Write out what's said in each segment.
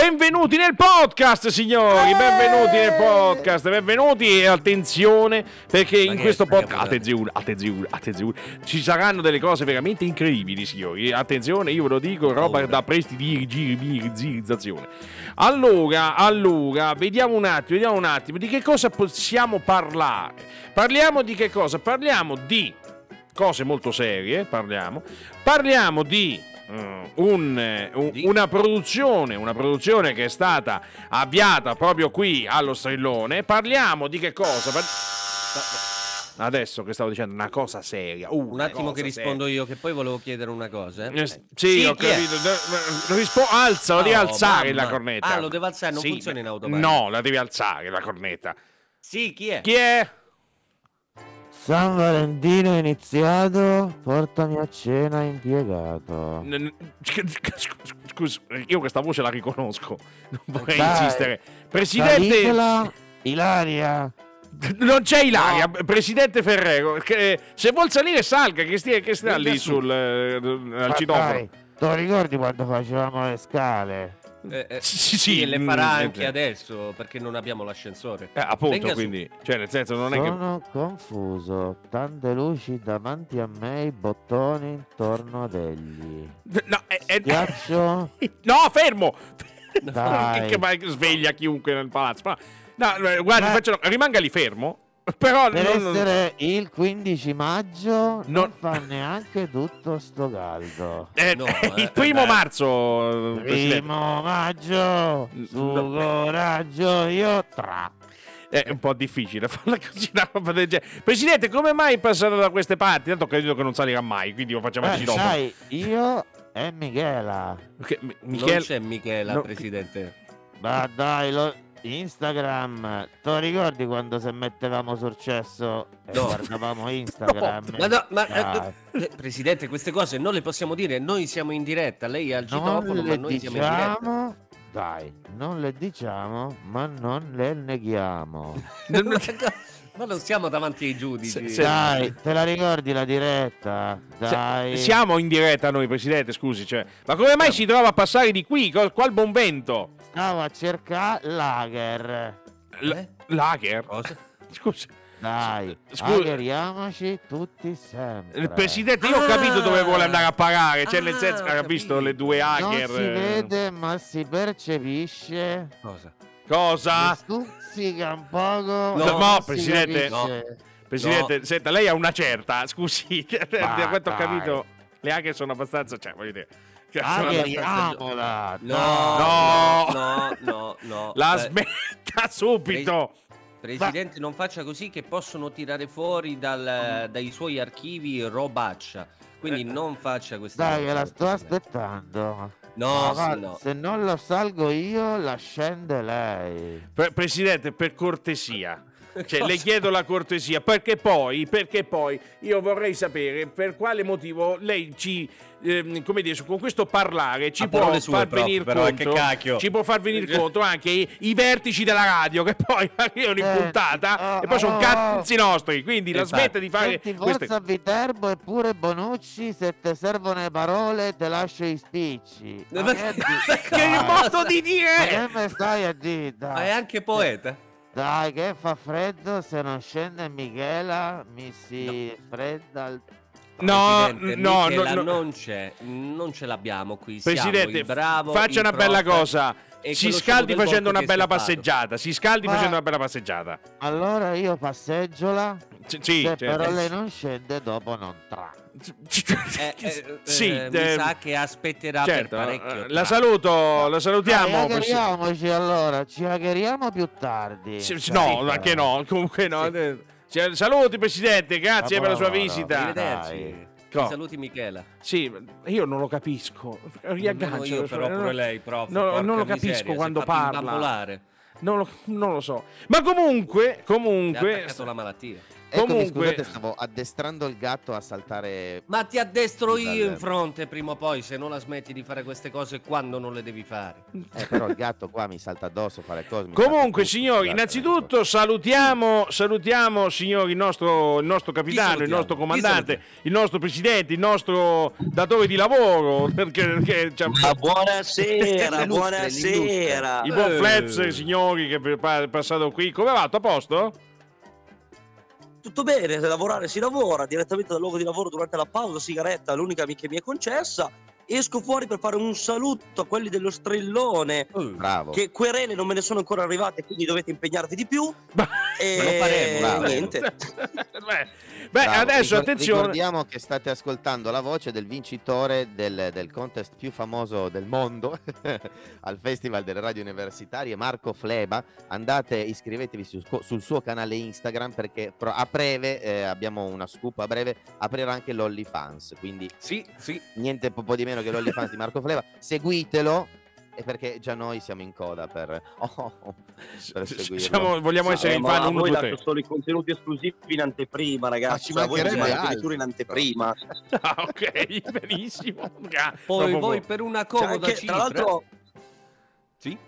Benvenuti nel podcast, signori. Benvenuti nel podcast. Benvenuti e attenzione perché in che questo podcast attenzione, attenzione, attenzione. Ci saranno delle cose veramente incredibili, signori. Attenzione, io ve lo dico, roba da prestidigizzazione. Allora, allora, vediamo un attimo, vediamo un attimo di che cosa possiamo parlare. Parliamo di che cosa? Parliamo di cose molto serie, parliamo. Parliamo di un- una produzione, una produzione che è stata avviata proprio qui allo Strillone. Parliamo di che cosa? Adesso che stavo dicendo una cosa seria. uh, Un attimo che rispondo io, che poi volevo chiedere una cosa. seria. Eh. Eh, s- sì, ho è? capito. Eh, rispo- alza, lo devi Oh, alzare mamma. la cornetta. Ah, lo devo alzare, non Sì, funziona in autopilot. No, la devi alzare la cornetta. Sì, chi è? Chi è? San Valentino è iniziato, portami a cena impiegato. Scusa, io questa voce la riconosco. Non vorrei Dai, insistere. Presidente. Salitela, Ilaria. Non c'è Ilaria, Presidente Ferrero. che- se vuol salire, salga, che stia, che stia Venga lì su. sul eh, al citofono. lo ricordi quando facevamo le scale? Eh, eh, Sì, sì, e le mm, farà eh, anche eh. adesso, perché non abbiamo l'ascensore. Eh, appunto, Venga su. quindi, cioè, nel senso, non è che. Sono confuso, tante luci davanti a me, i bottoni intorno ad egli. No, eh, eh, Ghiaccio? no, fermo! Dai. che, che sveglia chiunque nel palazzo. Ma- no, eh, guardi, Ma- facciano- rimanga lì fermo. Però Per non- non- essere il 15 maggio non, Non- fa neanche tutto sto caldo. eh, No, eh, eh, il primo eh, marzo, eh, Presidente. Primo maggio, su No. coraggio io tra. È un po' difficile farla così una roba del genere. Presidente, come mai è passato da queste parti? Tanto credo che non salirà mai, quindi lo facciamo Eh, dopo. sai, io e Michela. Perché Mi- Non Michele- c'è Michela, no, presidente. Ma dai, lo- Instagram, te lo ricordi quando se mettevamo successo e No. guardavamo Instagram? Ma no, ma eh, Dai. eh, presidente, queste cose non le possiamo dire. Noi siamo in diretta. Lei è al non citofono, ma le noi siamo in diretta. diciamo, dai, non le diciamo, ma non le neghiamo. ma non siamo davanti ai giudici. Se- Dai, te la ricordi la diretta? Dai. Siamo in diretta noi, Presidente, scusi. Cioè, ma come mai si trova a passare di qui? Col- Qua il buon vento? Stavo a cercare lager. L- Eh? Lager? Cosa? Scusi. Dai, Scusa. agheriamoci tutti sempre. Il Presidente, io ho Ah! capito dove vuole andare a pagare. Cioè, nel Ah, senso, ho ha visto capito. le due Non hacker. si eh, vede, ma si percepisce. Cosa? Cosa? Stuzzica un poco. No, non no, si Presidente. capisce. Presidente, senta, lei ha una certa, scusi, da quanto ho capito, le hacker sono abbastanza, cioè, voglio dire, Ah, Agheriamola. No, No. no, no, no. La Eh, smetta subito! Presidente, non faccia così che possono tirare fuori dal- dai suoi archivi robaccia. Quindi Eh. non faccia questa Dai, la sto aspettando. No, Ma va- no. Se non lo salgo io, la scende lei. Pre- Presidente, per cortesia, cioè, le chiedo la cortesia, perché poi, perché poi io vorrei sapere per quale motivo lei ci, ehm, come dire, con questo parlare ci A può far venire conto, che ci può far venire conto anche i, i vertici della radio che poi arrivano in Eh, puntata oh, e poi sono oh, cazzi nostri, quindi la smetta di fare Senti, queste forza Viterbo e pure Bonucci, se te servono le parole te lascio i spicci. Ma Ma- che, Che modo di ma dire! che me stai a dire? Ma è anche poeta. Dai, che fa freddo, se non scende Michela mi si fredda il... No, Presidente, no, Michela no, no. non c'è, non ce l'abbiamo qui. Presidente, Siamo il bravo, faccia il una bella prof cosa. E Si scaldi facendo una che bella passeggiata. Si scaldi Ma- facendo una bella passeggiata. Allora io passeggiola, C- sì, se certo. però lei non scende dopo non tra. Eh, eh, sì, eh, mi eh, sa che aspetterà certo, per parecchio. eh, la saluto, la salutiamo. Dai, Presi- agheriamoci allora, ci agheriamo più tardi. Sì, sì, no, anche no, comunque no. Sì. eh, ci- Saluti Presidente, grazie per la sua visita. Arrivederci. Dai. Co- saluti Michela. Sì, io non lo capisco. Riaggancio. io però non- pure lei, prof. no, non lo miseria, capisco è quando parla. Non lo, non lo so. Ma comunque, Mi ha comunque, attaccato la malattia. Eccomi, Comunque- scusate, stavo addestrando il gatto a saltare. Ma ti addestro io in fronte prima o poi se non la smetti di fare queste cose quando non le devi fare. Eh, però il gatto qua mi salta addosso, fa le cose. Comunque, tutto, signori, scusate, innanzitutto salutiamo, salutiamo signori, il nostro, il nostro capitano, il nostro comandante, il nostro presidente, il nostro datore di lavoro. Perché, perché c'ha- Ma buonasera, buonasera. il buon. Flaps, signori, che è pa- passato qui. Come va? Tutto a posto? Tutto bene, lavorare si lavora, direttamente dal luogo di lavoro durante la pausa, sigaretta, l'unica che mi è concessa. Esco fuori per fare un saluto a quelli dello strellone, Bravo. che querele non me ne sono ancora arrivate, quindi dovete impegnarvi di più. E Lo faremo, bravo. niente. Beh, beh, Bravo. adesso Ricor- attenzione. Ricordiamo che state ascoltando la voce del vincitore del, del contest più famoso del mondo al Festival delle Radio Universitarie, Marco Fleba. Andate, iscrivetevi su- sul suo canale Instagram perché a breve, eh, abbiamo una scoop, a breve aprirà anche l'OnlyFans. Quindi Sì, sì. niente po' di meno che l'OnlyFans di Marco Fleva. Seguitelo. E perché già noi siamo in coda per, oh, per seguirlo. Siamo- vogliamo essere Eh, in fan a 1, voi 2, date 3. solo i contenuti esclusivi in anteprima, ragazzi. Ma ci mancherebbe addirittura in anteprima. Ah, ok, benissimo. Poi voi per una comoda anche- cifra. tra l'altro, Sì?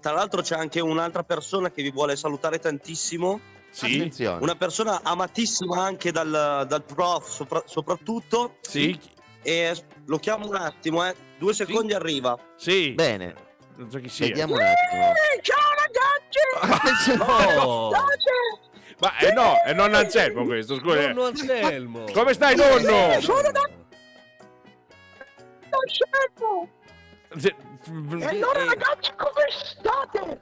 tra l'altro c'è anche un'altra persona che vi vuole salutare tantissimo. Sì, Attenzione. Una persona amatissima anche dal, dal prof, sopra- soprattutto. sì, E lo chiamo un attimo, eh. Due secondi arriva. sì. Bene, Non so chi sia. vediamo un attimo. ciao ragazzi! Oh, Ma eh no, è nonno Anselmo questo, scusa. nonno Anselmo. Come stai, nonno? Sono da Se- E allora ragazzi come state?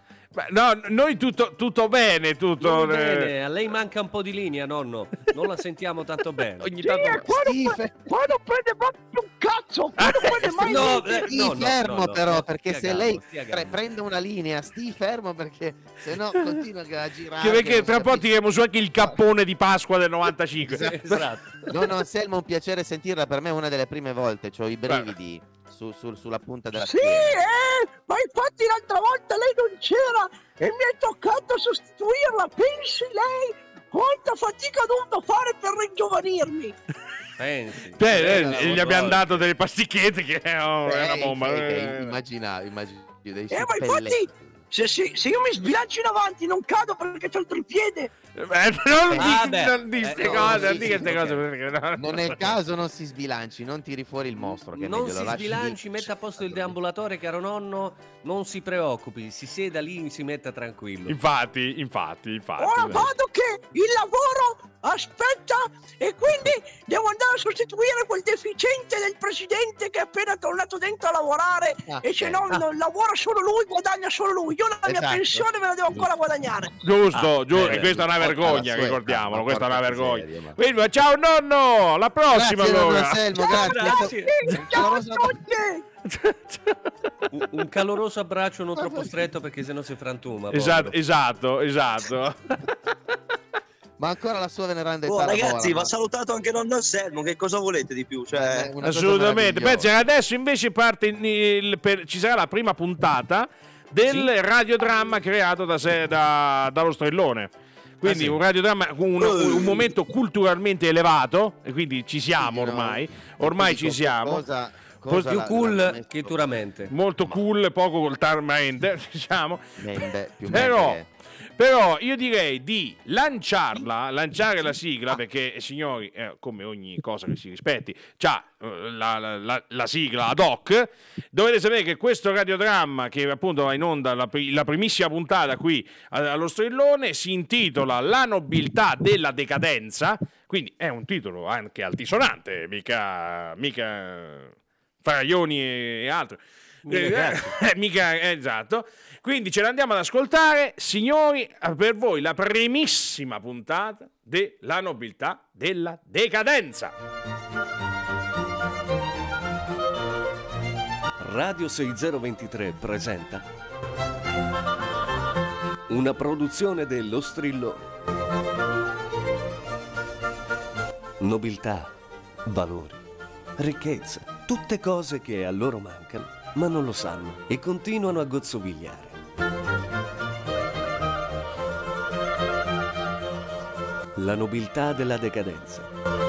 No, noi tutto, tutto bene, tutto... Tutto eh, bene, a lei manca un po' di linea, nonno. Non la sentiamo tanto bene. Ogni tanto... Steve, Qua non prende proprio un cazzo! Qua non prende mai No, eh, stii no, no, fermo no, no, però, perché se calmo, lei pre- prende una linea, stii fermo perché se no continua a girare. Che perché non tra un po' tireremo su anche il cappone di Pasqua del 95. Esatto. No, no, Anselmo, un piacere sentirla, per me è una delle prime volte, ho i brividi su- su- sulla punta della Sì, schiena. eh, ma infatti l'altra volta lei non c'era e mi è toccato sostituirla. Pensi lei quanta fatica ho dovuto fare per ringiovanirmi? Pensi. Beh, eh, gli abbiamo dato delle pasticchette che oh, è una Eh, bomba. eh, eh. eh, immaginavo, immaginavo dei Eh, ma infatti, se, se- se io mi sbilancio in avanti non cado perché c'ho il tripiede. Eh, non Ah, di, beh. non di Eh, ste no, cose, sì, non di sì, queste ok. cose. perché no. Non è il caso, non si sbilanci, non tiri fuori il mostro. Che Non si sbilanci, metta a posto il deambulatore, caro nonno. Non si preoccupi, si sieda lì, si metta tranquillo. Infatti, infatti, infatti. Ora vado che il lavoro aspetta e quindi devo andare a sostituire quel deficiente del presidente che è appena tornato dentro a lavorare Ah, e se no Ah. lavora solo lui, guadagna solo lui. Io la mia Esatto. pensione me la devo ancora guadagnare. Giusto, Ah, giusto, eh, e questa è una porca vergogna, la sua- ricordiamolo, questa è una vergogna. miseria, ma- Quindi, ciao nonno, alla prossima Grazie, nonno allora. Anselmo, Ciao, grazie. ragazzi, ciao tutti! Un, un caloroso abbraccio non troppo stretto perché sennò si frantuma. esatto, esatto, esatto. Ma ancora la sua veneranda età Oh, ragazzi, va ma- salutato anche nonno Anselmo. Che cosa volete di più? Cioè, Assolutamente. che adesso invece parte il- il- per- ci sarà la prima puntata del radiodramma creato da, se- da- dallo Strellone. Quindi Ah, sì. un radiodramma con un, Eh. un momento culturalmente elevato, e quindi ci siamo ormai, ormai ci siamo. Cosa, Più cosa Più la- cool la- la- che duramente. Molto cool, poco voltarmente, diciamo. Mende, più Però, mende. Però io direi di lanciarla, lanciare la sigla, perché signori, eh, come ogni cosa che si rispetti, c'ha eh, la, la- la- la sigla ad hoc. Dovete sapere che questo radiodramma, che appunto va in onda la, pri- la primissima puntata qui allo Strillone, si intitola La nobiltà della decadenza. Quindi è un titolo anche altisonante, mica, mica Faraglioni e altro. Mica Eh, mica, eh, esatto. Quindi ce l'andiamo ad ascoltare, signori, eh, per voi la primissima puntata della nobiltà della decadenza. Radio 6023 presenta una produzione dello Strillo. Nobiltà, valori, ricchezza, tutte cose che a loro mancano, ma non lo sanno e continuano a gozzovigliare. la nobiltà della decadenza.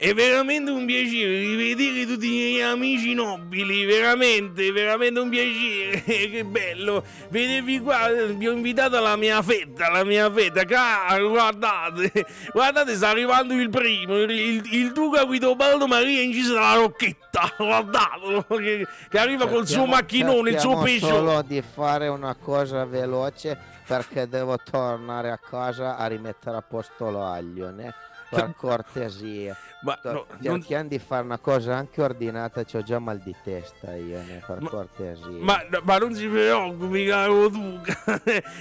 È veramente un piacere rivedere tutti i miei amici nobili, veramente, veramente un piacere, che bello. Vedervi qua, vi ho invitato alla mia fetta, alla mia fetta, caro, guardate, guardate, sta arrivando il primo, il, il, il duca Guidobaldo Maria incisa dalla rocchetta, guardatelo, che, che arriva col suo Cerchiamo- macchinone, il suo cerchiamo pesce. solo di fare una cosa veloce perché devo tornare a casa a rimettere a posto l'aglio, né? Per cortesia. Ma no, non- Cerchiamo di fare una cosa anche ordinata, c'ho già mal di testa io? Per Ma- cortesia. Ma, ma non si preoccupi, caro Duca.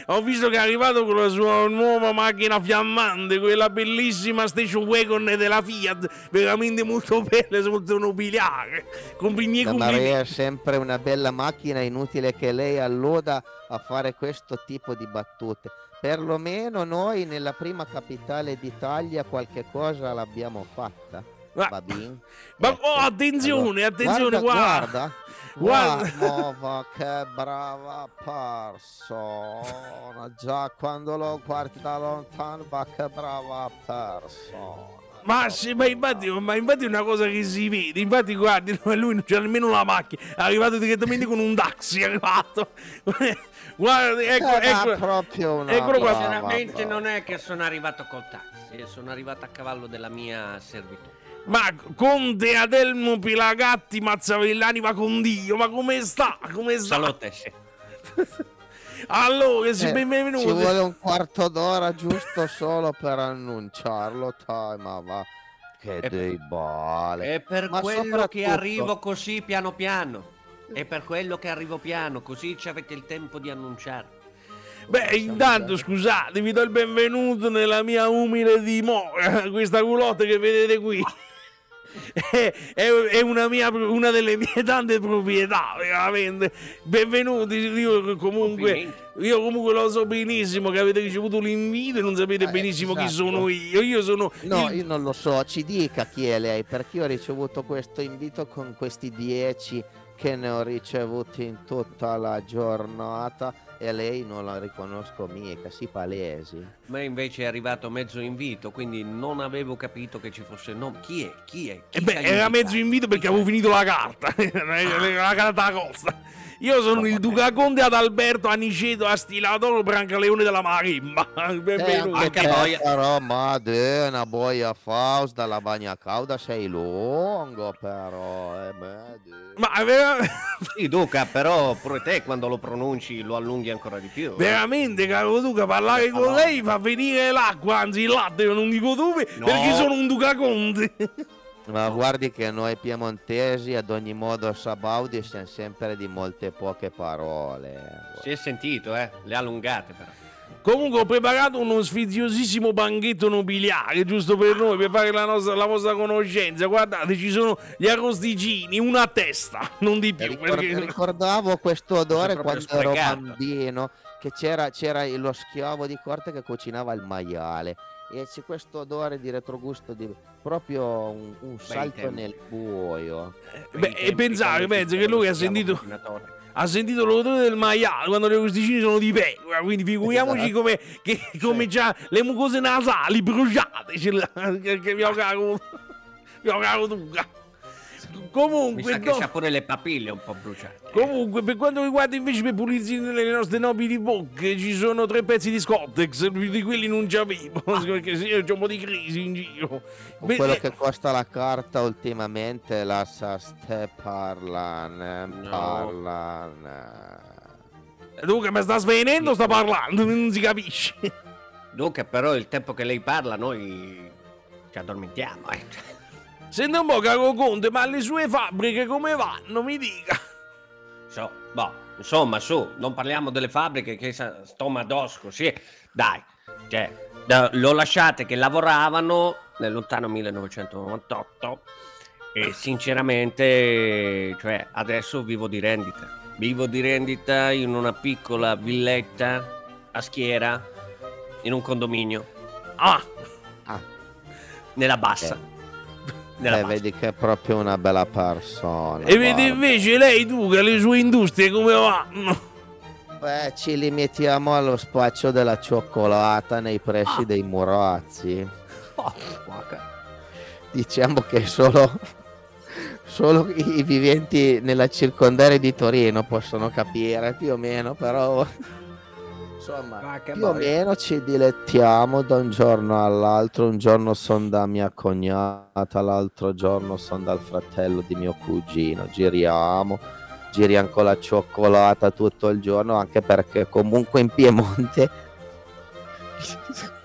Ho visto che è arrivato con la sua nuova macchina fiammante, quella bellissima station wagon della Fiat, veramente molto bella, molto nobiliare. La complimenti. Maria è sempre una bella macchina, inutile che lei alluda a fare questo tipo di battute. Perlomeno noi nella prima capitale d'Italia qualche cosa l'abbiamo fatta. Ma- Va bene? Ma Ecco, oh, attenzione, allora, attenzione, guarda. guarda. Guarda, Guarda, che brava persona. Già quando lo guardi da lontano, va che brava persona. Ma, sì, ma, infatti, ma infatti è una cosa che si vede, infatti guardi, lui non c'è nemmeno la macchina, è arrivato direttamente con un taxi, è arrivato. Guarda, ecco, Eh, ecco, proprio una eccolo qua. Sinceramente non è che sono arrivato col taxi, sono arrivato a cavallo della mia servitù. Ma Conte Adelmo Pilagatti Mazzavellani va con Dio, ma come sta? Come sta? Salute, sì. Allora, Eh, benvenuti. Ci vuole un quarto d'ora giusto solo per annunciarlo, dai, ma va. Che E- debole. È per Ma quello che arrivo così piano piano. È per quello che arrivo piano, così ci avete il tempo di annunciare. Beh, intanto scusate, vi do il benvenuto nella mia umile dimora, questa culotta che vedete qui. È, è- una, mia, una delle mie tante proprietà, veramente. Benvenuti, io comunque, io comunque lo so benissimo che avete ricevuto l'invito e non sapete Eh, benissimo chi esatto. sono io. Io sono No, il- io non lo so, ci dica chi è lei, perché io ho ricevuto questo invito con questi dieci che ne ho ricevuti in tutta la giornata e lei non la riconosco mica, si palesi. Ma invece è arrivato mezzo invito, quindi non avevo capito che ci fosse nome. Chi è? Chi è? Chi Eh beh, era mezzo invito perché avevo finito la carta, la carta alla costa. Io sono il Duca Conte ad Alberto Aniceto Astilatoro Brancaleone della Marimba. Benvenuto. Eh, Anche boia. però, Madonna, boia Faust dalla bagna cauda sei lungo però, eh. Ma vera- Sì, Duca, però pure te quando lo pronunci lo allunghi ancora di più. eh. veramente, caro Duca, parlare con lei fa venire l'acqua, anzi il latte, non dico dove, No. perché sono un Duca Conte. Ma guardi che noi piemontesi ad ogni modo Sabaudi siamo sempre di molte poche parole. Si è sentito, eh? Le allungate però. Comunque ho preparato uno sfiziosissimo banchetto nobiliare, giusto per noi, per fare la, nostra, la vostra conoscenza. Guardate, ci sono gli arrosticini, una a testa, non di più. Ricor- perché- Ricordavo questo odore quando ero sprecato. bambino, che c'era, c'era lo schiavo di corte che cucinava il maiale. E c'è questo odore di retrogusto di proprio un, un salto nel buio. Beh, e pensare, penso che lui ha sentito, ha sentito l'odore del maiale quando le arrosticini sono di pecora, quindi figuriamoci Esatto. come, che, come c'ha le mucose nasali bruciate, ce l'ha, che, che mio caro, mio caro Duca. Mi Comunque, sa che no- c'ha pure le papille un po' bruciate. Comunque, per quanto riguarda invece per pulizia nelle nostre nobili bocche, ci sono tre pezzi di Scottex, di quelli non ci avevo, perché sì, c'è un po' di crisi in giro. Beh, quello eh, che costa la carta ultimamente, la sa ste parlane, No. parlane. Dunque, mi sta svenendo o sta parlando? Non si capisce. Duca, però il tempo che lei parla noi ci addormentiamo, eh. Senta un po', caro Conte, ma le sue fabbriche come vanno? Mi dica. So, boh, insomma, su, non parliamo delle fabbriche che sa- sto madosco, sì. Dai, cioè, da- l'ho lasciate che lavoravano nel lontano 1998 e sinceramente, cioè, adesso vivo di rendita. Vivo di rendita in una piccola villetta a schiera in un condominio Ah, Ah, nella bassa. Nella eh, vedi che è proprio una bella persona. e guarda. invece lei, Duca, le sue industrie come vanno? Beh, ci limitiamo allo spaccio della cioccolata nei pressi dei Murazzi. Oh. Diciamo che solo, solo i viventi nella circondaria di Torino possono capire più o meno, però insomma Ma più o meno ci dilettiamo da un giorno all'altro. Un giorno sono da mia cognata, l'altro giorno sono dal fratello di mio cugino. Giriamo, giriamo con la cioccolata tutto il giorno, anche perché comunque in Piemonte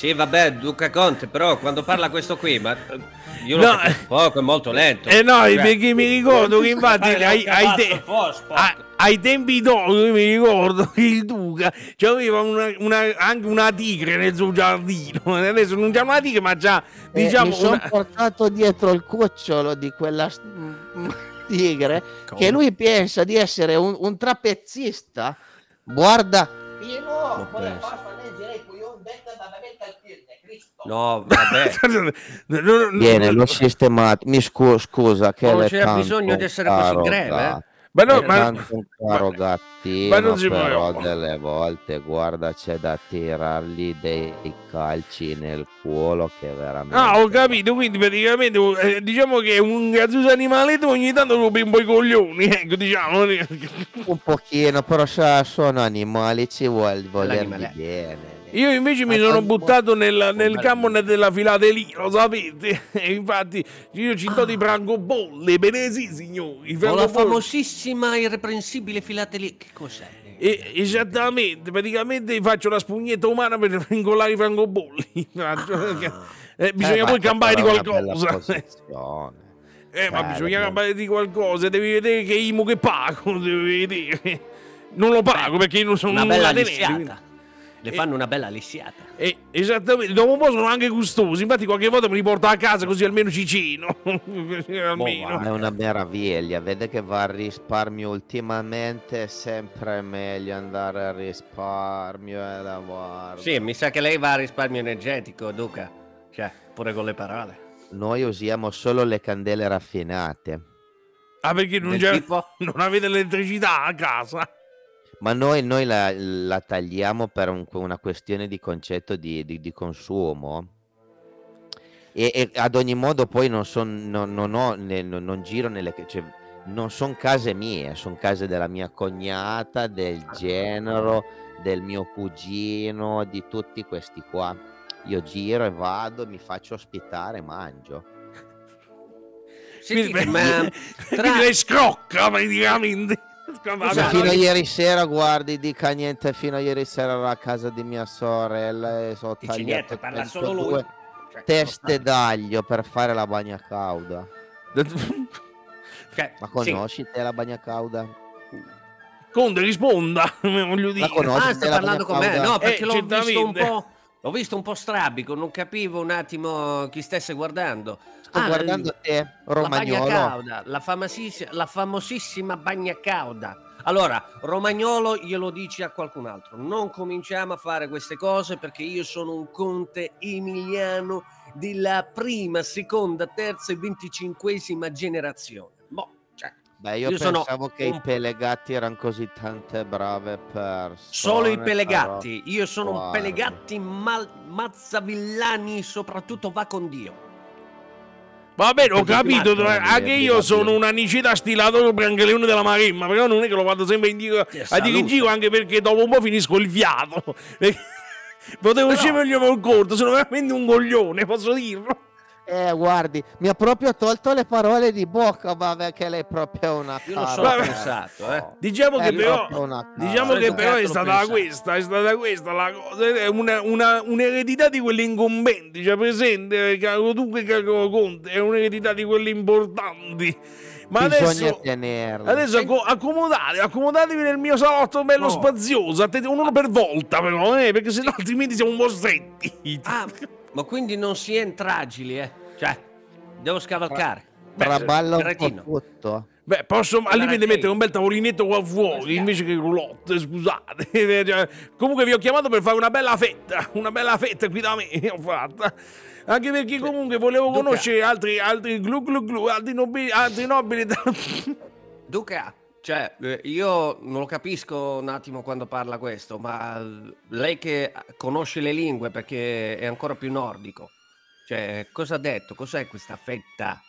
Sì, vabbè, Duca Conte, però quando parla questo qui, ma eh, io lo No, poco, è molto lento. Eh no, Cioè, perché mi ricordo che infatti ai, ai te- a- ai tempi d'oro mi ricordo che il Duca aveva una, una- anche una tigre nel suo giardino. Adesso non c'è una tigre, ma già Eh, diciamo mi sono una- portato dietro il cucciolo di quella mm, tigre Come? che lui pensa di essere un, un trapezzista. Guarda, Non penso. No, vabbè. No, no, no, viene, l'ho sistemato. Mi scu- scusa che Non le c'era tanto bisogno di essere così greve, eh? gatto, Ma no, ma, tanto un caro ma- gattino, ma non si però può. delle volte, guarda, c'è da tirargli dei calci nel culo che veramente... Ah, ho capito, quindi praticamente eh, diciamo che un grazioso animaletto ogni tanto lo un po' i coglioni, ecco, diciamo. Un pochino, però sono animali, ci vuole volerli L'animale. bene. Io invece mi sono buttato nel, nel campo della filatelia, lo sapete? E infatti io ci do di francobolle, bene sì signori, Con la famosissima irreprensibile filatelia. Che cos'è? E- esattamente, praticamente faccio la spugnetta umana per incollare i francobolli. Eh, bisogna Eh, poi ma campare di qualcosa. Eh, ma Beh, bisogna campare di qualcosa, devi vedere che imo che pago, devi vedere. Non lo pago perché io non sono Una un bella quindi- Le Eh. fanno una bella lissiata. Eh, esattamente, dopo un po' sono anche gustosi, infatti qualche volta me li porto a casa così almeno ci ceno. almeno. va. È una meraviglia, vede che va al risparmio ultimamente, è sempre meglio andare al risparmio e lavorare. Sì, mi sa che lei va a risparmio energetico, Duca. Cioè, pure con le parole. Noi usiamo solo le candele raffinate, Ah, perché non, Del c'è- tipo? non avete elettricità a casa? Ma noi, noi la, la tagliamo per un- una questione di concetto di, di- di consumo. E, e ad ogni modo poi non, son, non, non ho, ne- non, non giro nelle... Cioè, non sono case mie, sono case della mia cognata, del genero, del mio cugino, di tutti questi qua. Io giro e vado, mi faccio ospitare, mangio. Sentite, quindi, ma tra- quindi lei scrocca praticamente. Ma Esatto. fino a ieri sera, guardi, dica niente, fino a ieri sera ero a casa di mia sorella e sono dici niente, parla solo 32 lui. Cioè, teste d'aglio per fare la bagna cauda. cioè, Ma sì. conosci te la bagna cauda? Conte, risponda, voglio dire. conosci? Ah, sta la parlando con me? No, perché Eh, l'ho visto un po'. L'ho visto un po' strabico, non capivo un attimo chi stesse guardando. Sto Ah, guardando te, La Romagnolo. cauda, la, famosissi- la famosissima bagna cauda. Allora, Romagnolo glielo dici a qualcun altro. Non cominciamo a fare queste cose perché io sono un conte emiliano della prima, seconda, terza e venticinquesima generazione. Beh, io, Io sono pensavo che un- i pelegatti erano così tante brave persone. solo i però- pelegatti. Io sono un guarda. pelegatti mal- mazzavillani, soprattutto va con Dio. Va bene, ho capito, anche io sono un anicida stilato con Brancaleone della Maremma, però non è che lo vado sempre in giro a dire in giro anche perché dopo un po' finisco il fiato. Potevo Però- scegliermi il corto, sono veramente un coglione, posso dirlo? Eh, guardi, mi ha proprio tolto le parole di bocca, ma perché lei è proprio una Io lo so, ho pensato, eh. Diciamo È che però... Diciamo che però è stata pensato. questa, è stata questa la cosa, è una, una- un'eredità di quelle incombenti, cioè presente, caro tu che caro Conte, è un'eredità di quelle importanti. Ma Bisogna adesso, adesso acco- accomodate, accomodatevi nel mio salotto bello No. spazioso, attenti- uno per volta però, eh, perché sennò altrimenti siamo un po' stretti. Ah, ma quindi non si entra agili, eh? Cioè, devo scavalcare. Traballa un Cretino. po' tutto. Beh, posso al limite mettere un bel tavolinetto qua fuori invece che roulotte, scusate. Cioè, Comunque vi ho chiamato per fare una bella fetta, una bella fetta qui da me ho fatta. Anche perché comunque volevo Duca. conoscere altri, altri glu glu glu, altri nobili, altri nobili da... Duca, Cioè, eh, io non lo capisco un attimo quando parla questo, ma lei che conosce le lingue perché è ancora più nordico. Cioè, cosa ha detto? Cos'è questa fetta?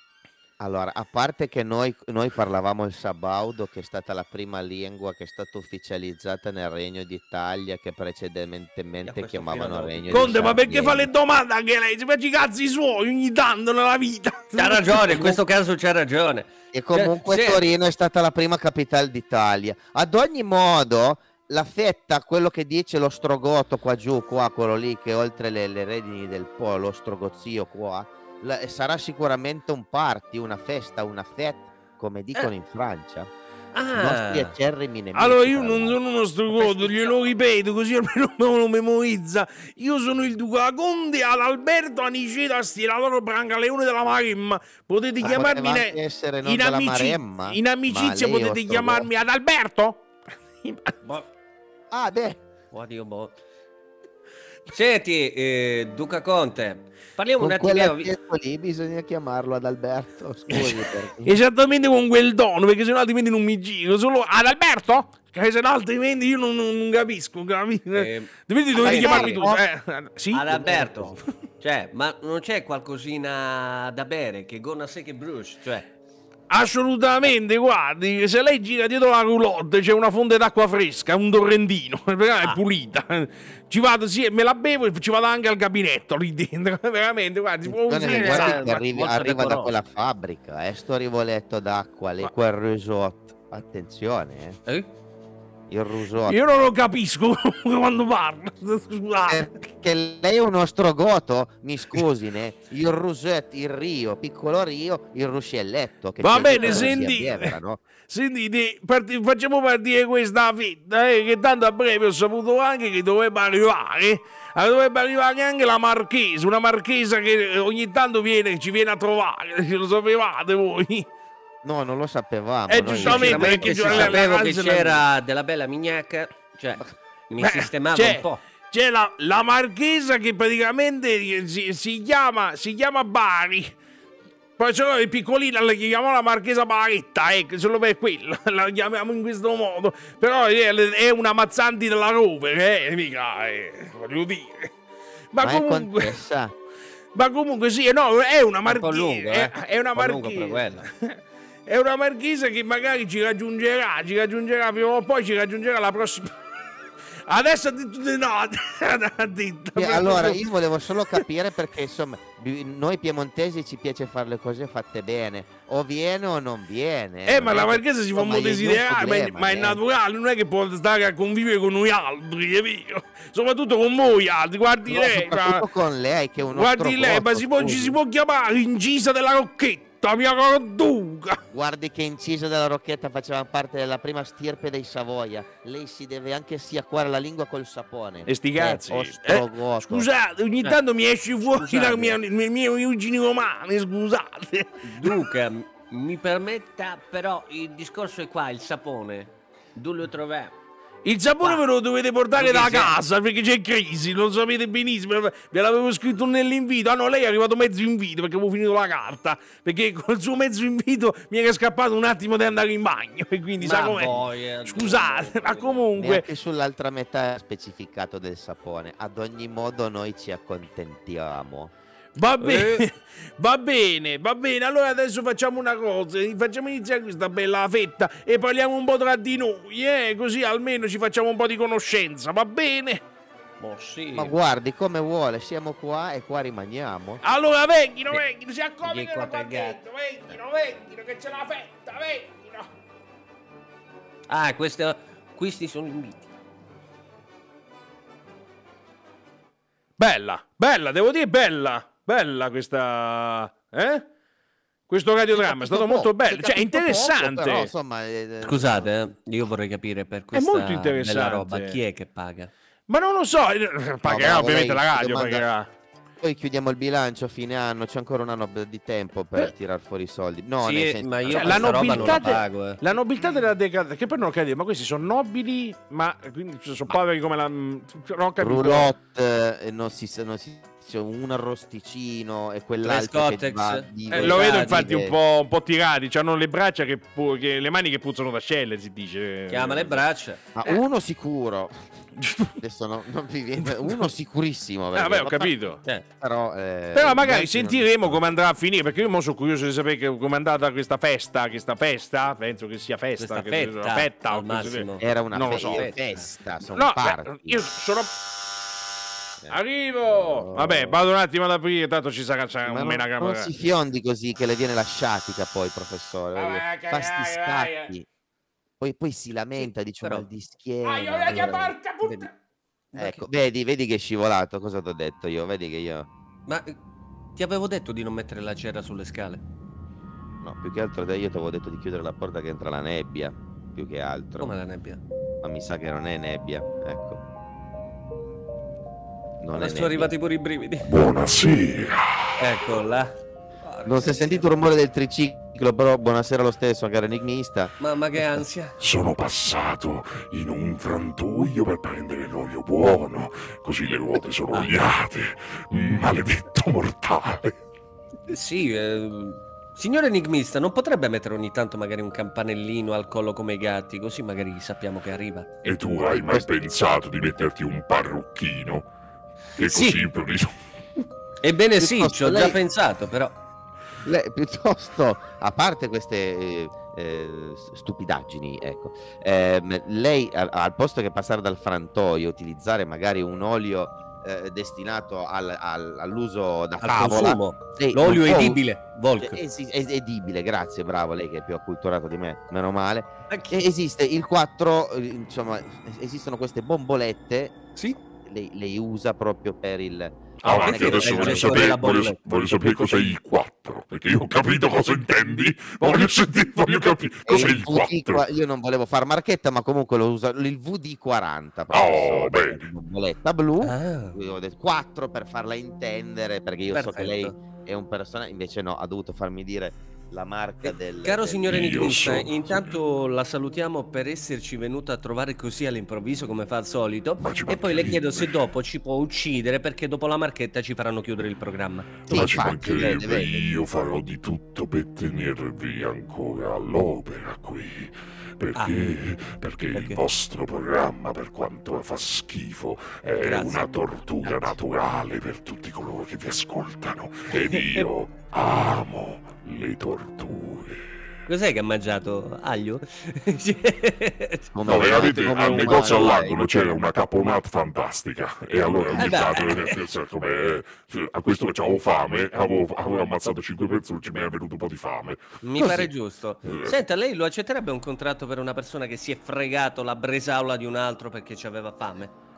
Allora, a parte che noi, noi parlavamo il sabaudo, che è stata la prima lingua che è stata ufficializzata nel Regno d'Italia, che precedentemente chiamavano Regno di Conte, ma perché fa le domande anche lei? Si faccia i cazzi suoi ogni tanto nella vita. C'ha ragione, in questo caso c'ha ragione. E comunque Cioè. Torino è stata la prima capitale d'Italia. Ad ogni modo, la fetta, quello che dice lo strogotto qua giù, qua, quello lì che oltre le, le redini del po', lo strogozio qua, la- sarà sicuramente un party, una festa, una fête, come dicono in Francia. Ah, nemici. Allora io non sono uno strugotto, glielo ripeto così almeno me lo memorizza. Io sono il Duca Conte ad Alberto Aniceto Stiratore Brancaleone della Maremma. Potete Ma chiamarmi essere non in, della amici- Maremma, in ma amicizia potete chiamarmi ad Alberto. boh, Ah, beh, oddio, boh. Senti, eh, Duca Conte, parliamo un con attimo. quell'accento lì bisogna chiamarlo ad Alberto. Scusi, perché... Esattamente con quel tono, perché sennò altrimenti non mi giro. Solo ad Alberto? Che sennò altrimenti io non, non- non capisco. capi- Eh, Dovete, chiamarmi tu. Eh, sì? Ad Alberto, cioè, ma non c'è qualcosina da bere che gonna sé che bruce, cioè, Assolutamente, guardi, se lei gira dietro la roulotte c'è una fonte d'acqua fresca, un torrentino, è Ah. pulita. Ci vado, sì, me la bevo e ci vado anche al gabinetto lì dentro. Veramente, guardi, guardi che arrivi- arriva da quella fabbrica, eh, sto rivoletto d'acqua, lì, quel risotto. Attenzione, eh, eh? Il risotto. Io non lo capisco quando parla. Scusate. Perché lei è uno strogoto, mi scusi, ne? Il rusette, il rio, piccolo rio, il ruscelletto. Che Va c'è bene, senti- Bievera, no? Sentite, parti- facciamo partire questa fetta, eh, che tanto a breve ho saputo anche che dovrebbe arrivare. eh, dovrebbe arrivare anche la marchesa, una marchesa che ogni tanto viene, ci viene a trovare, lo sapevate voi? No, non lo sapevamo. Eh, giustamente, perché sapevo che c'era della bella mignacca, cioè, mi Beh, sistemava c'è- un po'. C'è la, la marchesa che praticamente si, si chiama, si chiama Bari. Poi c'è la piccolina, la chiamiamo la marchesa Baretta, ecco, solo per quello, la chiamiamo in questo modo. Però è, è una mazzanti della rover, eh, mica, eh, voglio dire. Ma, Ma comunque, ma comunque sì, no, è una un marchesa, lungo, eh. è, una Un marchesa. È una marchesa che magari ci raggiungerà, ci raggiungerà prima o poi ci raggiungerà la prossima. Adesso ha detto di no, ha detto. E allora, io volevo solo capire perché, insomma, noi piemontesi ci piace fare le cose fatte bene. O viene o non viene. Eh, ma la che- marchesa si fa un po' un desiderare, ma, è- problema, ma è eh. naturale, non è che può stare a convivere con noi altri, è vero? Soprattutto con voi altri, guardi No, lei, soprattutto ma- con lei che è uno guardi lei, ma si può, ci si può chiamare incisa della rocchetta, mia corduca. Guardi che incisa della rocchetta faceva parte della prima stirpe dei Savoia. Lei si deve anche siacquare la lingua col sapone. E sti Eh, cazzi. ostrogoto. Eh, scusate, ogni Eh, tanto mi esce fuori la mia, le mie origini romane, scusate. Duca, mi permetta, però il discorso è qua, il sapone. Dove lo troviamo? Il sapone ve lo dovete portare da casa perché c'è crisi, lo sapete benissimo. Ve l'avevo scritto nell'invito. Ah no, lei è arrivato mezzo invito perché avevo finito la carta. Perché col suo mezzo invito mi era scappato un attimo di andare in bagno. E quindi sa Ma com'è. boia, Scusate, ma comunque. Neanche sull'altra metà è specificato del sapone. Ad ogni modo noi ci accontentiamo. Va bene, Eh. va bene, va bene. Allora adesso facciamo una cosa, facciamo iniziare questa bella fetta e parliamo un po' tra di noi, eh? Così almeno ci facciamo un po' di conoscenza, va bene? Oh, sì. Ma guardi come vuole, siamo qua e qua rimaniamo. Allora venghino, Eh, venghino, si accomodino che qua pagate. dentro, venghino, venghino, che c'è la fetta, venghino. Ah, questo- questi sono inviti. Bella, bella, devo dire bella, bella questa, eh? Questo radiodramma è stato molto poco, bello, cioè è capito poco, interessante. però, insomma, eh, Scusate, eh, io vorrei capire per questa molto interessante. bella roba chi è che paga? Ma non lo so, pagherà bravo, ovviamente la radio, domanda- pagherà. Poi chiudiamo il bilancio a fine anno, c'è ancora un anno di tempo per Eh. tirar fuori i soldi. No, Sì, senso- ma io Cioè, la roba non la nobiltà de- pago, eh. La nobiltà della decadenza, che poi non ho capito, ma questi sono nobili, ma quindi sono poveri come la... mm, Non ho capito. Roulotte eh, non si, non si un arrosticino e quell'altro che va di Eh, lo vedo infatti un po', un po' tirati, hanno le braccia che, pu- che- le mani che puzzano da scelle, si dice. Chiama le braccia. Ma uno sicuro. Adesso no- non vi viene uno sicurissimo. Eh, perché- vabbè, ho capito. Eh, Però, eh, Però magari non- sentiremo come andrà a finire, perché io mo sono curioso di sapere come è andata questa festa, questa festa, penso che sia festa, Questa che- fetta, una fetta massimo. Era una fe- so. festa, sono No, parti. beh, io sono... Eh. Arrivo! Vabbè, vado un attimo ad aprire, tanto ci sarà c'è Ma un non, non si fiondi così che le viene la sciatica poi, professore. Vabbè, Fa sti scatti. Poi, poi si lamenta, dice però- mal di schiena. Ah, io la eh. porca puttana! Ecco, vedi, vedi che è scivolato, cosa ti ho detto io? Vedi che io... Ma eh, ti avevo detto di non mettere la cera sulle scale. No, più che altro te- io ti avevo detto di chiudere la porta che entra la nebbia, più che altro. Come la nebbia? Ma mi sa che non è nebbia, ecco. Non è Adesso nebbia. arrivati pure i brividi. Buonasera. Ecco là. Non si è sentito il rumore del triciclo, però buonasera lo stesso, caro enigmista. Mamma che ansia. Sono passato in un frantoio per prendere l'olio buono, così le ruote sono oliate. Maledetto mortale. Sì, eh, signor enigmista, non potrebbe mettere ogni tanto magari un campanellino al collo come i gatti, così magari sappiamo che arriva. E tu hai mai pensato di metterti un parrucchino? Che Sì. così riso- Ebbene sì, Piuttosto ci ho già lei- pensato, però. Le- piuttosto, a parte queste eh, eh, stupidaggini, ecco, ehm, lei a- al posto che passare dal frantoio, utilizzare magari un olio eh, destinato al- al- all'uso da Al tavola, lei L'olio edibile, Volk. Eh, esi- es- edibile, grazie, bravo, lei che è più acculturato di me, meno male. Ma chi- E esiste il 4, eh, insomma, es- esistono queste bombolette, Sì. Lei, lei usa proprio per il... Ah, è anche che- adesso voglio sapere, voglio, voglio sapere cos'è il 4, perché io ho capito cosa intendi, ma voglio sentire, voglio capire cos'è il il VD 4. qua- io non volevo far marchetta, ma comunque lo uso il VD40. Oh, bene. Bomboletta blu. Ah, ho detto 4 per farla intendere, perché io so che lei perfetto. è un personaggio, invece no, ha dovuto farmi dire la marca del... Caro del- signore sono- intanto la salutiamo per esserci venuta a trovare così all'improvviso come fa al solito Ma ci e poi le chiedo se dopo ci può uccidere perché dopo la marchetta ci faranno chiudere il programma. Sì, Ma ci infatti, vede. io farò di tutto per tenervi ancora all'opera qui. Perché? Perché il Perché? vostro programma, per quanto fa schifo, è Grazie. una tortura Grazie. naturale per tutti coloro che vi ascoltano. Ed io amo le torture. Cos'è che ha mangiato? Aglio? come No, veramente come al un negozio all'angolo c'era una caponata fantastica e allora ogni Eh beh. tanto eh, cioè, come, cioè, a questo che avevo fame avevo, avevo ammazzato 5 persone mi è venuto un po' di fame Mi Così. pare giusto. Eh. Senta, lei lo accetterebbe un contratto per una persona che si è fregato la bresaola di un altro perché ci aveva fame?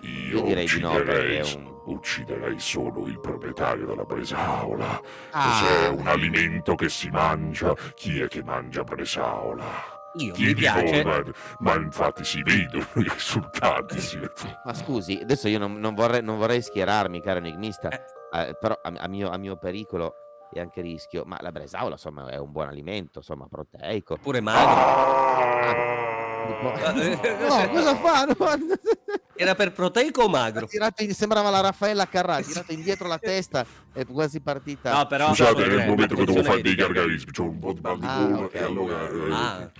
Io Io direi di no, ucciderei, perché è un- ucciderei solo il proprietario della bresaola Ah. cos'è un alimento che si mangia chi è che mangia bresaola Io mi Chiedi piace. come, ma infatti si vedono i risultati si vedono. Ma scusi, adesso io non, non vorrei, non vorrei schierarmi, caro enigmista, Eh. eh, però a, a mio, a mio pericolo e anche rischio, ma la bresaola insomma è un buon alimento, insomma proteico. Pure magro. Tipo- Eh, no, cosa fa? No, Era per proteico o magro? tirato in- sembrava la Raffaella Carrà, ha tirato indietro la testa e quasi partita. No, però... Scusate, nel eh, momento che devo fare dei che- gargarismi, c'ho un po' di mal di Ah, gola ok. e allora eh, Ah,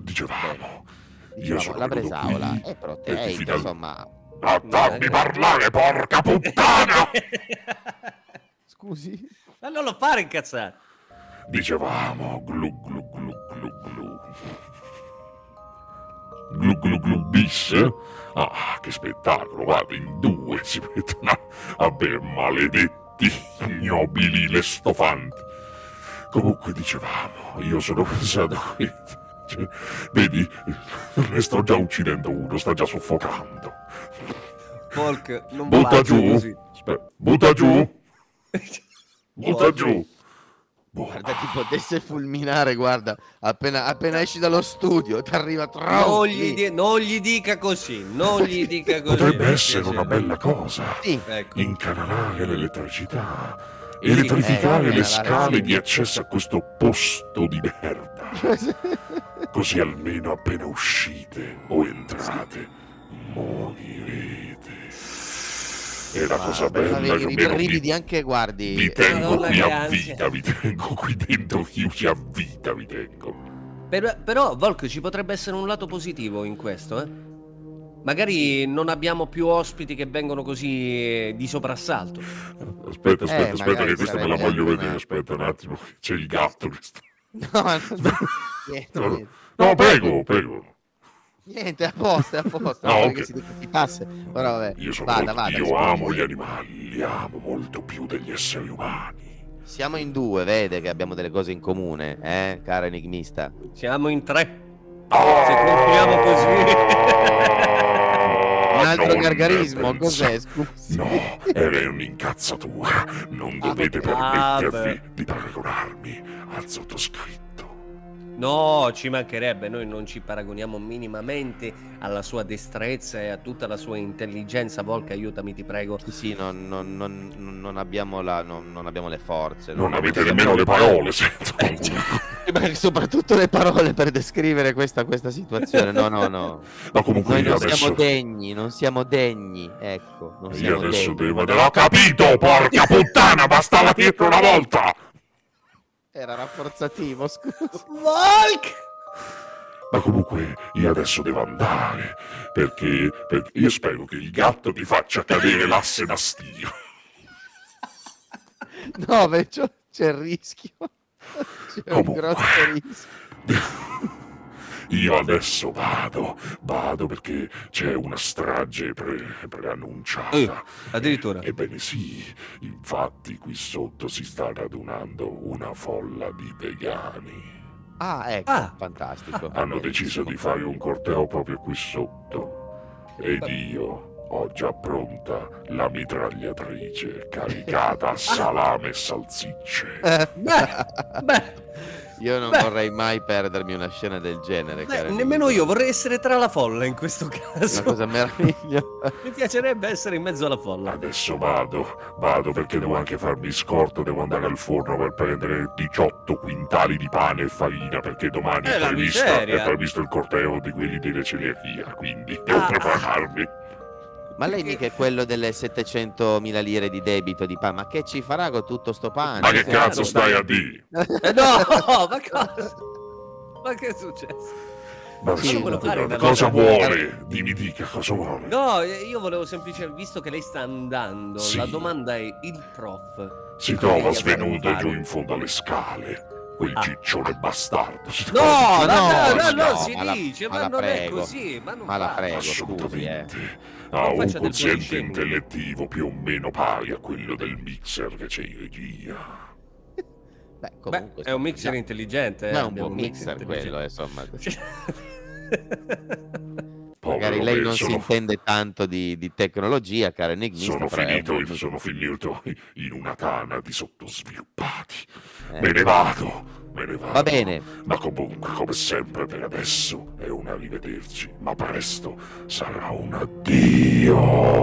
dicevamo, Dicevamo, sono la bresaola qui è per proteica, diffidare- insomma. Ma fammi parlare, porca puttana! Scusi? Ma non lo fare incazzare. Dicevamo glu glu glu glu glu. Glu glu glu bis? Ah, che spettacolo, guarda, in due si mettono a, bere maledetti ignobili le stofanti. Comunque dicevamo, io sono pensato qui. cioè, vedi, ne sto già uccidendo uno, sta già soffocando. Volk, non Butta giù. così. Aspetta, butta giù. Butta giù. Boh, Guarda, ti potesse fulminare, guarda, appena, appena esci dallo studio, ti arriva troppo. Non gli, di- non gli dica così, non gli dica così. potrebbe essere una bella cosa. Sì, Ecco. Incanalare l'elettricità. Sì, Elettrificare eh, le scale la- di accesso a questo posto di merda. Così almeno appena uscite o entrate, morirete. E la cosa bella vedi, è che vi, anche, guardi. vi tengo Madonna, qui a ansia. vita, vi tengo qui dentro chiusi a vita, vi tengo. Per- però, Volk, ci potrebbe essere un lato positivo in questo, eh? Magari non abbiamo più ospiti che vengono così eh, di soprassalto. Aspetta, aspetta, Eh, aspetta, che questa me la voglio vedere. una- Aspetta un attimo, c'è il gatto che sta. No, no, niente, No, niente. no, prego, prego. Niente, a posto, è a posto. Ah, non ok. che si decapitasse. Però vabbè, Io, sono vada, molto- vada. io amo gli animali, li amo molto più degli esseri umani. Siamo in due, vede che abbiamo delle cose in comune, eh, cara enigmista. Siamo in tre. Ah, Se continuiamo così. Un altro gargarismo, ne cos'è? pensa- Scusi. No, era un'incazzatura. Non dovete Ah, permettervi beh. di paragonarmi al sottoscritto. No, ci mancherebbe, noi non ci paragoniamo minimamente alla sua destrezza e a tutta la sua intelligenza. Volk, aiutami, ti prego. Sì, non, non- non- non abbiamo la- non- non abbiamo le forze. Non avete nemmeno le parole, sento. Ma soprattutto le parole per descrivere questa, questa situazione. No, no, no. Ma comunque Noi io non adesso... siamo degni, non siamo degni. Ecco, non Io siamo adesso degni. devo... L'ho capito, porca puttana, bastava dirlo una volta! Era rafforzativo, scusa. Volk! Ma comunque io adesso devo andare, perché, perché io spero che il gatto ti faccia cadere l'asse da stio. No, beh, c'è c'è il rischio. C'è un Comunque. grosso rischio. Io adesso vado, vado perché c'è una strage pre- preannunciata. Eh, addirittura. Ebbene sì, infatti qui sotto si sta radunando una folla di vegani. Ah, ecco, Ah. fantastico. Hanno deciso di fare un corteo proprio qui sotto. Ed io ho già pronta la mitragliatrice caricata a salame e salsicce. Eh, Beh, beh, Io non Beh. vorrei mai perdermi una scena del genere. beh, nemmeno amico. io vorrei essere tra la folla in questo Una caso. cosa meravigliosa. Mi piacerebbe essere in mezzo alla folla. Adesso vado, vado perché devo anche farmi scorto, devo andare al forno per prendere 18 quintali di pane e farina perché domani Eh, è la previsto, è previsto il corteo di quelli della celiachia, quindi devo Ah. prepararmi. Ma lei mica è quello delle 700.000 lire di debito di pane. Ma che ci farà con tutto sto pane? Ma che cazzo no, stai a dire? Eh, no, ma cosa? Ma che è successo? Ma Sì, no, fare una cosa vuole? Dimmi dica cosa vuole. No, io volevo semplicemente, visto che lei sta andando, Sì. la domanda è il prof. Si trova svenuto giù in fondo alle scale. Quel Ah. ciccione bastardo. No, no, no, no, no, si ma la- dice, ma non è prego. così, ma non Ma la prego, scusi, eh. Assolutamente. Ha Non un quoziente intellettivo più o meno pari a quello del mixer che c'è in regia. Beh, Beh, comunque, è un mixer già- intelligente. eh, già è un buon mixer quello, eh, insomma. Magari lei me, non si intende tanto di, di tecnologia, cara enigmista. sono finito, buon- sono finito in una tana di sottosviluppati. eh. Me ne vado, me ne vado. Va bene. Ma comunque, come sempre per adesso, è un arrivederci. Ma presto sarà un addio.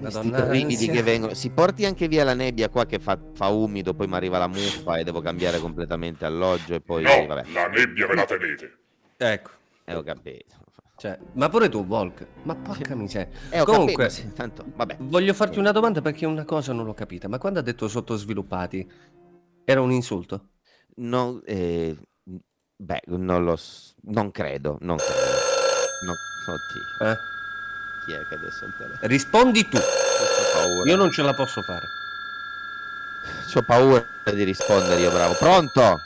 Questi Madonna, che vengono. Si porti anche via la nebbia qua che fa, fa umido, poi mi arriva la muffa e devo cambiare completamente alloggio e poi No, vabbè. la nebbia ve la tenete. Ecco, Eh, ho capito. cioè, ma pure tu, Volk. Ma porca miseria. Eh, ho Comunque- capito, tanto, vabbè. Voglio farti una domanda perché una cosa non l'ho capita. Ma quando ha detto sottosviluppati, era un insulto? Non, eh, beh, non lo s- non credo, non credo. No, oddio, Eh? chi è che adesso telefono? Rispondi tu. Ho paura. Io non ce la posso fare. C'ho paura di rispondere io, bravo. Pronto?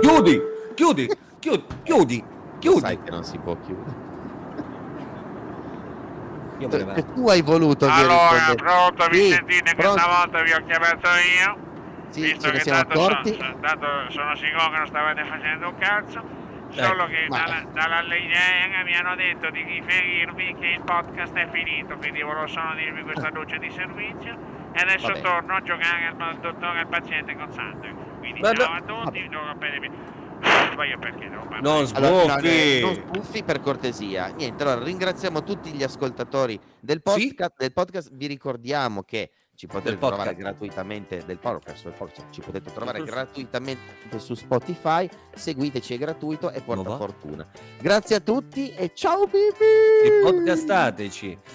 Chiudi, chiudi, chiudi, chiudi, chiudi. Sai che non si può chiudere. Io Che tu hai voluto che Allora, pronto Sì, Vicentino, pronto. questa volta vi ho chiamato io. Sì, visto che siamo tanto, sono, accorti. so- tanto sono sicuro che non stavate facendo un cazzo. Solo che ma- dalla, dalla linea mi hanno detto di riferirvi che il podcast è finito, quindi volevo solo dirvi questa luce di servizio. E adesso Vabbè. torno a giocare al, dottore e al paziente con Sandro. Quindi Ma ciao a tutti. Ma io perché devo parlare? Non Allora, no, sbuffi. no, non sbuffi per cortesia. Niente, allora ringraziamo tutti gli ascoltatori del podcast. del podcast. Vi ricordiamo che ci potete Del trovare podcast. gratuitamente del podcast, del podcast, ci potete trovare gratuitamente su Spotify, seguiteci, è gratuito e porta Ma va? fortuna. Grazie a tutti e ciao Bibi! Podcastateci.